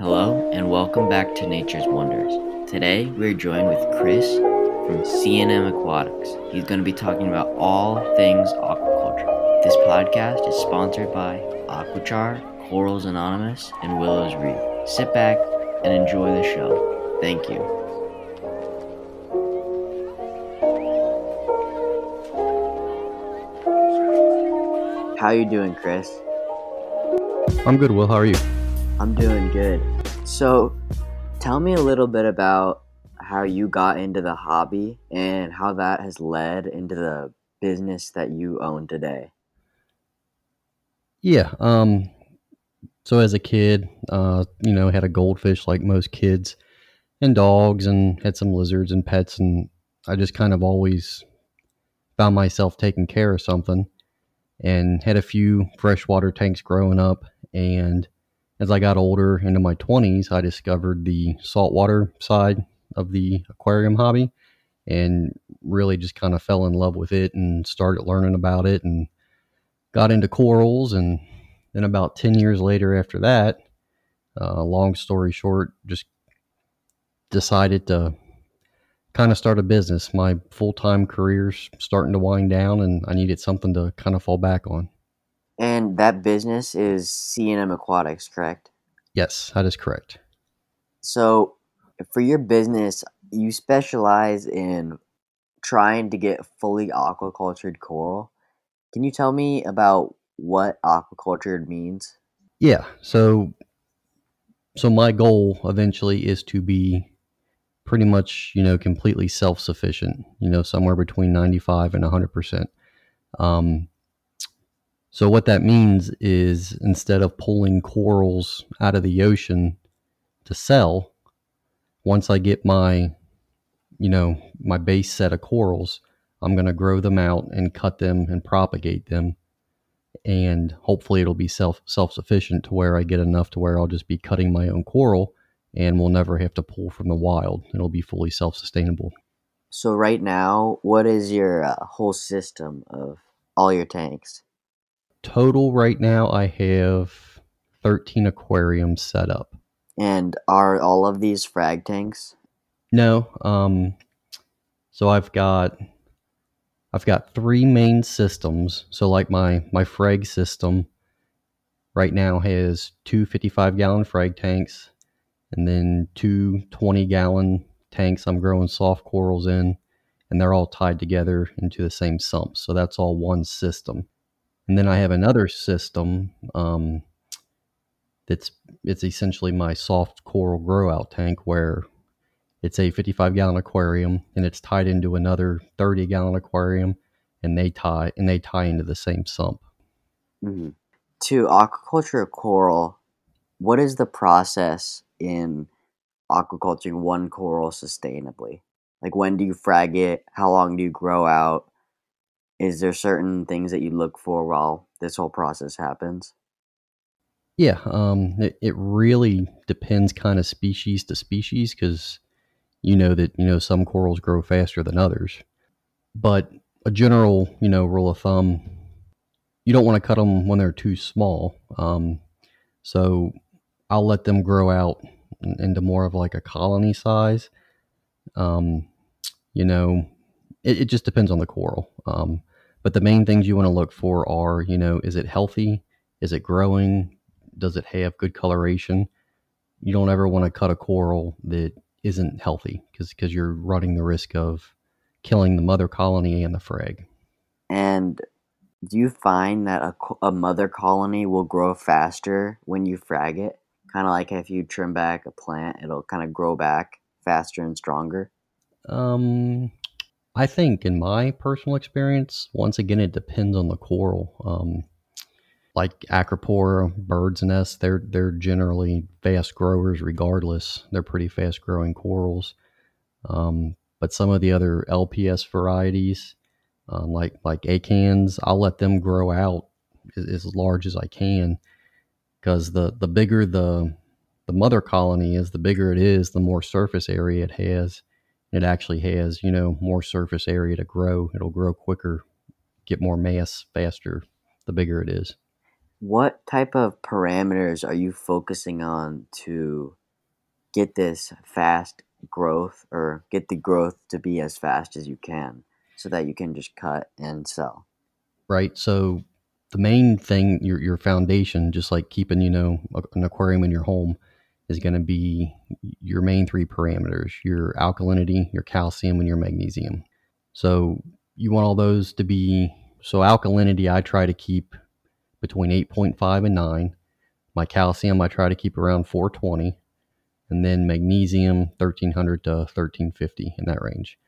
Hello, and welcome back to Nature's Wonders. Today, we're joined with Chris from C&M Aquatics. He's going to be talking about all things aquaculture. This podcast is sponsored by Aquachar, Corals Anonymous, and Willows Reef. Sit back and enjoy the show. Thank you. How you doing, Chris? I'm good, Will. How are you? I'm doing good. So, tell me a little bit about how you got into the hobby and how that has led into the business that you own today. Yeah. Um. So as a kid, uh, you know, had a goldfish like most kids, and dogs, and had some lizards and pets, and I just kind of always found myself taking care of something, and had a few freshwater tanks growing up, and as I got older into my 20s, I discovered the saltwater side of the aquarium hobby and really just kind of fell in love with it and started learning about it and got into corals. And then about 10 years later, after that, uh, long story short, just decided to kind of start a business. My full time career's starting to wind down, and I needed something to kind of fall back on. And that business is C&M Aquatics, correct? Yes, that is correct. So, for your business, you specialize in trying to get fully aquacultured coral. Can you tell me about what aquacultured means? Yeah. So so my goal eventually is to be pretty much, you know, completely self-sufficient, you know, somewhere between 95 and 100%. Um so what that means is instead of pulling corals out of the ocean to sell, once I get my, you know, my base set of corals, I'm going to grow them out and cut them and propagate them. And hopefully it'll be self self sufficient to where I get enough to where I'll just be cutting my own coral and we'll never have to pull from the wild. It'll be fully self sustainable. So, right now, what is your uh, whole system of all your tanks? Total right now, I have 13 aquariums set up. And are all of these frag tanks? No, um, so I've got I've got three main systems. So like my my frag system right now has two 55 gallon frag tanks and then two 20 gallon tanks I'm growing soft corals in and they're all tied together into the same sump. So that's all one system. And then I have another system um, that's it's essentially my soft coral grow out tank where it's a 55 gallon aquarium and it's tied into another 30 gallon aquarium and they tie and they tie into the same sump. Mm-hmm. To aquaculture coral, what is the process in aquaculturing one coral sustainably? Like when do you frag it? How long do you grow out? Is there certain things that you look for while this whole process happens? Yeah, um, it, it really depends kind of species to species because you know that you know some corals grow faster than others. But a general you know rule of thumb, you don't want to cut them when they're too small. Um, so I'll let them grow out into more of like a colony size. Um, you know, it, it, just depends on the coral. Um, but the main things you want to look for are, you know, is it healthy? Is it growing? Does it have good coloration? You don't ever want to cut a coral that isn't healthy because because you're running the risk of killing the mother colony and the frag. And do you find that a, a mother colony will grow faster when you frag it? Kind of like if you trim back a plant, it'll kind of grow back faster and stronger. Um, I think, in my personal experience, once again, it depends on the coral. Um, like acropora, bird's nest, they're they're generally fast growers regardless. They're pretty fast growing corals. Um, but some of the other LPS varieties, um, like like acans, I'll let them grow out as, as large as I can because the the bigger the the mother colony is, the bigger it is, the more surface area it has. It actually has, you know, more surface area to grow. It'll grow quicker, get more mass faster, the bigger it is. what type of parameters are you focusing on to get this fast growth or get the growth to be as fast as you can so that you can just cut and sell? Right. So the main thing, your your foundation, just like keeping you know an aquarium in your home, is going to be your main three parameters: your alkalinity, your calcium, and your magnesium. So you want all those to be so alkalinity. I try to keep between 8.5 and 9. My calcium I try to keep around 420, and then magnesium 1300 to 1350 in that range.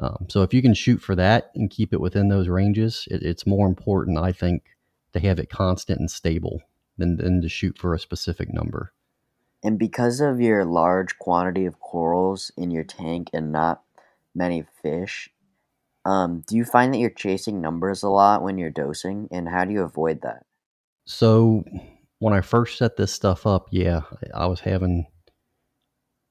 Um, so if you can shoot for that and keep it within those ranges, it, it's more important, I think, to have it constant and stable than, than to shoot for a specific number. And because of your large quantity of corals in your tank and not many fish, um, do you find that you're chasing numbers a lot when you're dosing? And how do you avoid that? So when I first set this stuff up, yeah, I was having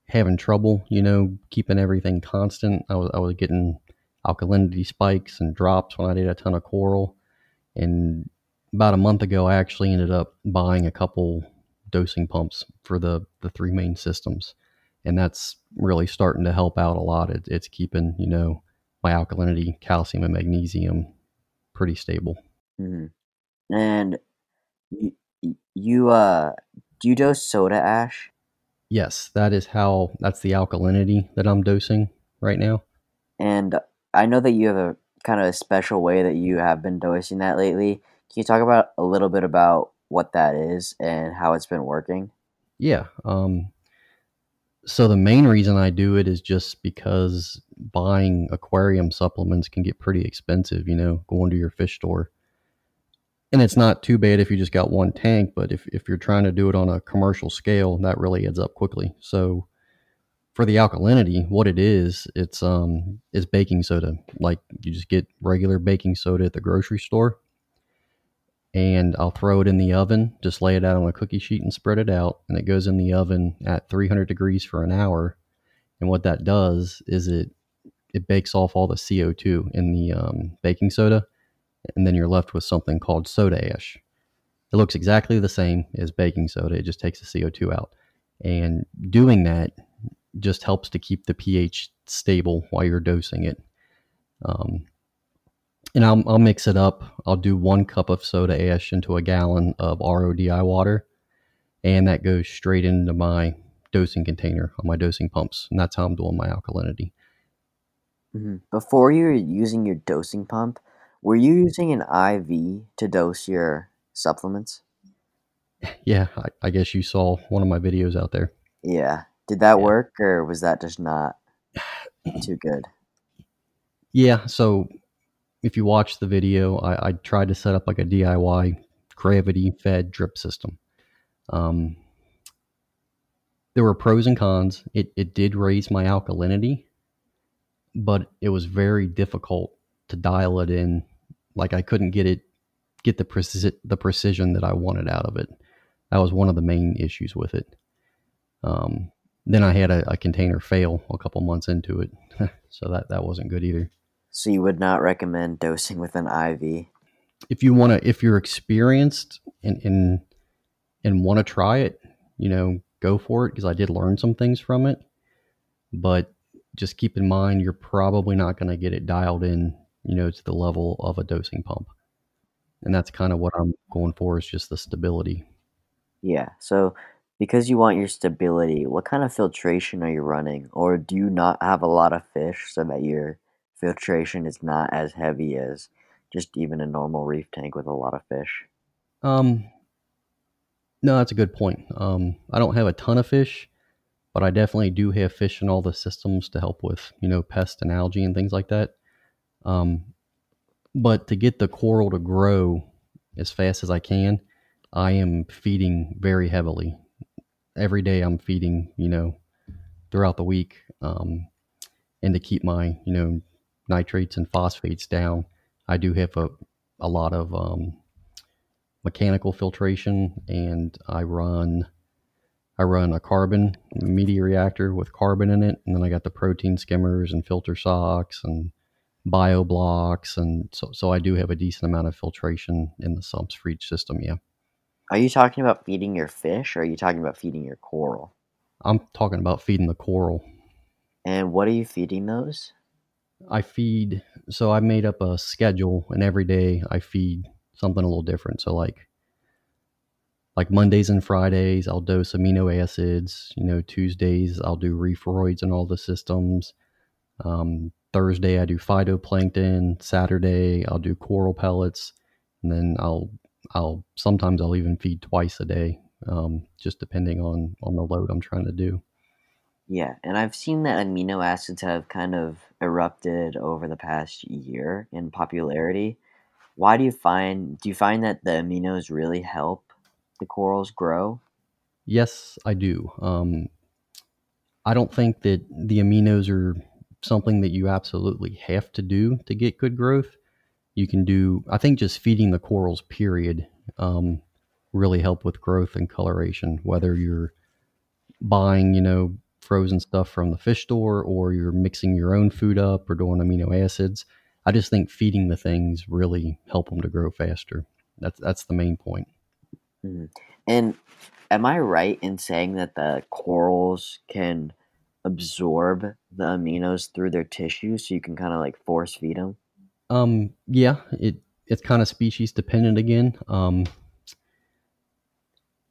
having trouble, you know, keeping everything constant. I was I was getting alkalinity spikes and drops when I did a ton of coral. And about a month ago, I actually ended up buying a couple dosing pumps for the the three main systems, and that's really starting to help out a lot. It, it's keeping you know my alkalinity, calcium, and magnesium pretty stable. Mm-hmm. And you, you uh, do you dose soda ash? Yes, that is how. That's the alkalinity that I'm dosing right now. And I know that you have a kind of a special way that you have been dosing that lately. Can you talk about a little bit about what that is and how it's been working? Yeah. Um, so the main reason I do it is just because buying aquarium supplements can get pretty expensive. You know, going to your fish store and it's not too bad if you just got one tank, but if, if you're trying to do it on a commercial scale, that really adds up quickly. So for the alkalinity, what it is, it's um is baking soda. Like you just get regular baking soda at the grocery store, and I'll throw it in the oven, just lay it out on a cookie sheet and spread it out, and it goes in the oven at 300 degrees for an hour. And what that does is it it bakes off all the CO2 in the um, baking soda and then you're left with something called soda ash. It looks exactly the same as baking soda, it just takes the CO2 out. And doing that just helps to keep the pH stable while you're dosing it. Um, and I'll, I'll mix it up. I'll do one cup of soda ash into a gallon of RODI water, and that goes straight into my dosing container on my dosing pumps. And that's how I'm doing my alkalinity. Mm-hmm. Before you're using your dosing pump, were you using an IV to dose your supplements? Yeah, I, I guess you saw one of my videos out there. Yeah. Did that yeah. work or was that just not too good? Yeah, so if you watch the video, I, I tried to set up like a DIY gravity fed drip system. Um, there were pros and cons. It, it did raise my alkalinity, but it was very difficult to dial it in. Like I couldn't get it, get the preci- the precision that I wanted out of it. That was one of the main issues with it. Um, then I had a, a, container fail a couple months into it, so that that wasn't good either. So you would not recommend dosing with an IV. If you want to, if you're experienced and and and want to try it, you know, go for it because I did learn some things from it. But just keep in mind you're probably not going to get it dialed in you know, to the level of a dosing pump. And that's kind of what I'm going for is just the stability. Yeah. So because you want your stability, what kind of filtration are you running? Or do you not have a lot of fish so that your filtration is not as heavy as just even a normal reef tank with a lot of fish? Um no, that's a good point. Um, I don't have a ton of fish, but I definitely do have fish in all the systems to help with, you know, pest and algae and things like that. Um, but to get the coral to grow as fast as I can, I am feeding very heavily. Every day I'm feeding, you know, throughout the week. Um, and to keep my, you know, nitrates and phosphates down, I do have a, a lot of um, mechanical filtration and I run I run a carbon media reactor with carbon in it, and then I got the protein skimmers and filter socks and bio blocks, and so so I do have a decent amount of filtration in the sumps for each system. Yeah. Are you talking about feeding your fish or are you talking about feeding your coral? I'm talking about feeding the coral. And what are you feeding those? I feed, so I made up a schedule, and every day I feed something a little different. So like, like Mondays and Fridays, I'll dose amino acids. You know, Tuesdays I'll do reefroids and all the systems. Um, Thursday I do phytoplankton. Saturday I'll do coral pellets, and then I'll I'll sometimes I'll even feed twice a day, um, just depending on on the load I'm trying to do. Yeah, and I've seen that amino acids have kind of erupted over the past year in popularity. Why do you find do you find that the aminos really help the corals grow? Yes, I do. Um, I don't think that the aminos are something that you absolutely have to do to get good growth. You can do, I think, just feeding the corals, period, um, really help with growth and coloration. Whether you're buying, you know, frozen stuff from the fish store or you're mixing your own food up or doing amino acids, I just think feeding the things really help them to grow faster. That's that's the main point. Mhm. And am I right in saying that the corals can absorb the aminos through their tissues so you can kind of like force feed them? Um, yeah, it it's kind of species dependent again. Um,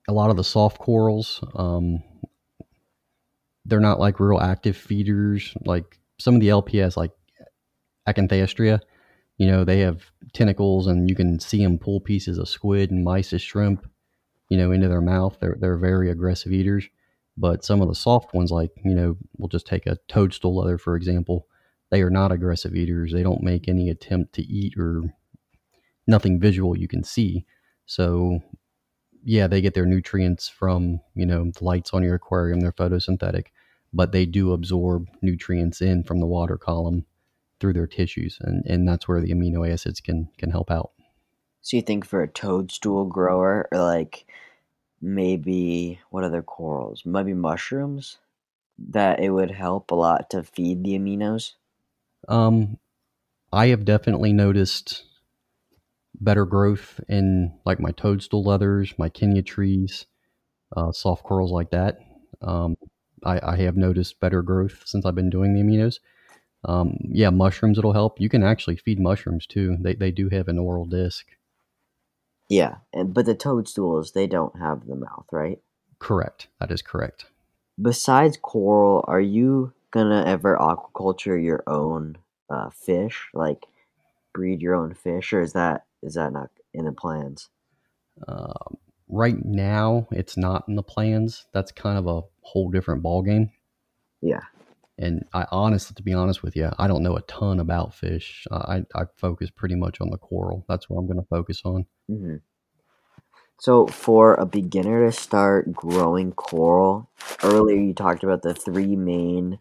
a lot of the soft corals, um, they're not like real active feeders. Like some of the LPS, like Acanthastrea, you know, they have tentacles and you can see them pull pieces of squid and mysis shrimp, you know, into their mouth. They're they're very aggressive eaters. But some of the soft ones, like you know, we'll just take a toadstool leather for example. They are not aggressive eaters. They don't make any attempt to eat or nothing visual you can see. So yeah, they get their nutrients from, you know, the lights on your aquarium, they're photosynthetic, but they do absorb nutrients in from the water column through their tissues and, and that's where the amino acids can can help out. So you think for a toadstool grower or like maybe what other corals? Maybe mushrooms that it would help a lot to feed the aminos? Um I have definitely noticed better growth in like my toadstool leathers, my Kenya trees, uh, soft corals like that. Um, I, I, have noticed better growth since I've been doing the aminos. Um, yeah, mushrooms it'll help. You can actually feed mushrooms too. They they do have an oral disc. Yeah, and but the toadstools they don't have the mouth, right? Correct. That is correct. Besides coral, are you gonna ever aquaculture your own uh, fish? Like breed your own fish, or is that is that not in the plans? Uh, right now, it's not in the plans. That's kind of a whole different ball game. Yeah. And I honestly, to be honest with you, I don't know a ton about fish. I, I focus pretty much on the coral. That's what I'm going to focus on. Mm-hmm. So, for a beginner to start growing coral, earlier you talked about the three main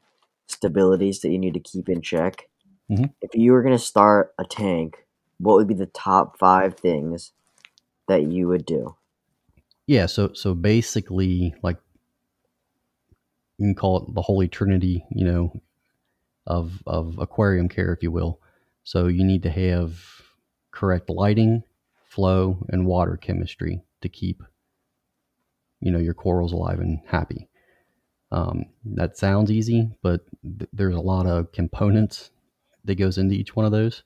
stabilities that you need to keep in check. Mm-hmm. If you were going to start a tank, what would be the top five things that you would do? Yeah, so so basically, like you can call it the holy trinity, you know, of of aquarium care, if you will. So you need to have correct lighting, flow, and water chemistry to keep, you know, your corals alive and happy. Um, that sounds easy, but th- there's a lot of components that goes into each one of those.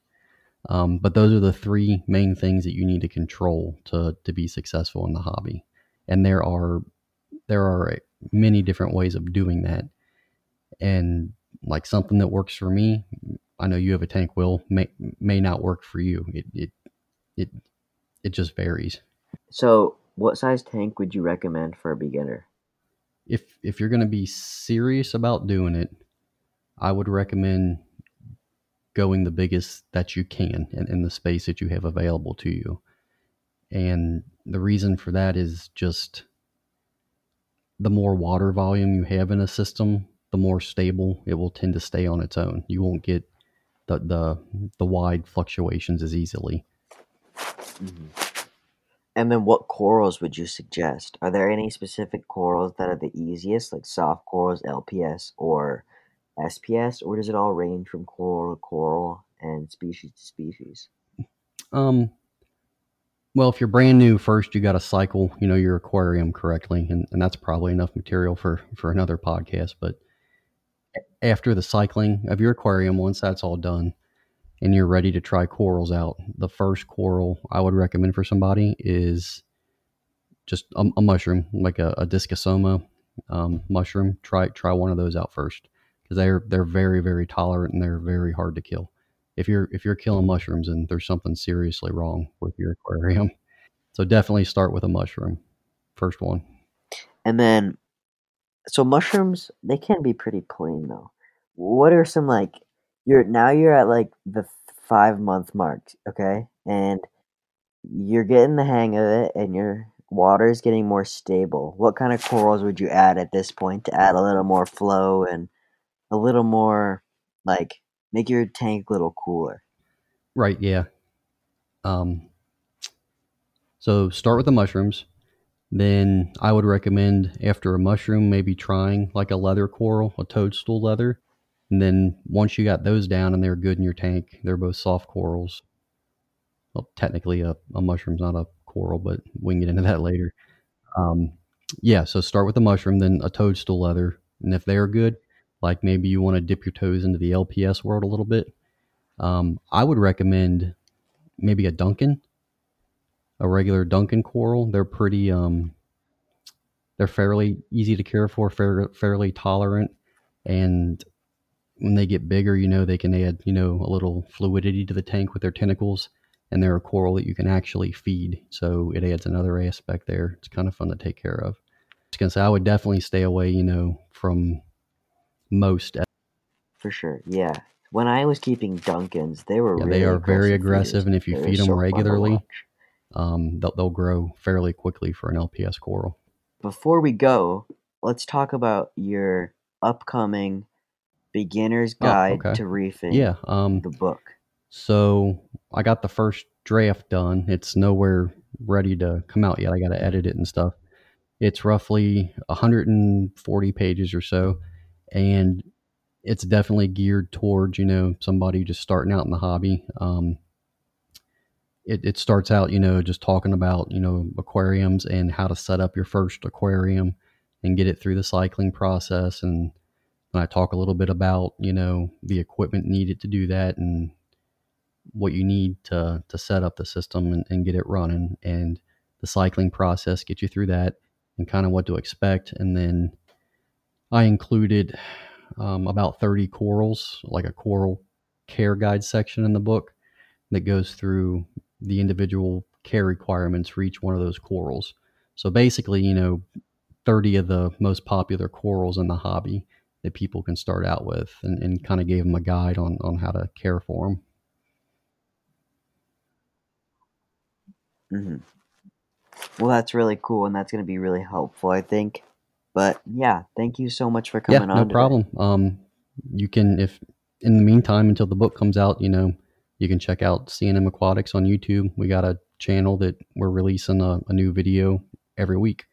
Um, but those are the three main things that you need to control to to be successful in the hobby. And there are there are many different ways of doing that. And like something that works for me, I know you have a tank will may may not work for you. It it it it just varies. So, what size tank would you recommend for a beginner? If if you're going to be serious about doing it, I would recommend going the biggest that you can in, in the space that you have available to you. And the reason for that is just the more water volume you have in a system, the more stable it will tend to stay on its own. You won't get the the, the wide fluctuations as easily. Mm-hmm. And then, what corals would you suggest? Are there any specific corals that are the easiest, like soft corals, LPS, or SPS, or does it all range from coral to coral and species to species? Um, Well, if you're brand new, first you got to cycle, you know, your aquarium correctly, and, and that's probably enough material for for another podcast. But after the cycling of your aquarium, once that's all done, and you're ready to try corals out, the first coral I would recommend for somebody is just a, a mushroom, like a, a discosoma um, mushroom. Try try one of those out first because they're they're very very tolerant and they're very hard to kill. If you're if you're killing mushrooms and there's something seriously wrong with your aquarium, so definitely start with a mushroom, first one. And then, so mushrooms they can be pretty plain though. What are some like you're now you're at like the five month mark, okay, and you're getting the hang of it, and your water is getting more stable. What kind of corals would you add at this point to add a little more flow and a little more like make your tank a little cooler? Right. Yeah. Um. So start with the mushrooms. Then I would recommend after a mushroom, maybe trying like a leather coral, a toadstool leather. And then once you got those down and they're good in your tank, they're both soft corals. Well, technically a, a mushroom's not a coral, but we can get into that later. Um, yeah, so start with the mushroom, then a toadstool leather. And if they're good, like maybe you want to dip your toes into the LPS world a little bit, um, I would recommend maybe a Duncan, a regular Duncan coral. They're pretty, um, they're fairly easy to care for, fair, fairly tolerant, and when they get bigger, you know, they can add, you know, a little fluidity to the tank with their tentacles, and they're a coral that you can actually feed. So it adds another aspect there. It's kind of fun to take care of. I was gonna say I would definitely stay away, you know, from most. For sure, yeah. When I was keeping Duncans, they were Yeah, really they are very aggressive feeders. and if you They feed them so regularly, um, they'll, they'll grow fairly quickly for an LPS coral. Before we go, let's talk about your upcoming beginner's Oh, guide okay. to reefing. Yeah. Um, The book. So I got the first draft done. It's nowhere ready to come out yet. I got to edit it and stuff. It's roughly 140 pages or so, and it's definitely geared towards you know somebody just starting out in the hobby. Um, it, it starts out you know just talking about you know aquariums and how to set up your first aquarium and get it through the cycling process. And and I talk a little bit about you know the equipment needed to do that and what you need to to set up the system and, and get it running. And the cycling process get you through that and kind of what to expect. And then i included um, about 30 corals like a coral care guide section in the book that goes through the individual care requirements for each one of those corals. So basically you know 30 of the most popular corals in the hobby that people can start out with and, and kind of gave them a guide on, on how to care for them hmm Well, that's really cool, and that's going to be really helpful, I think. But yeah, thank you so much for yeah coming on. no today. problem um you can if in the meantime until the book comes out you know you can check out C&M Aquatics on youtube we got a channel that we're releasing a, a new video every week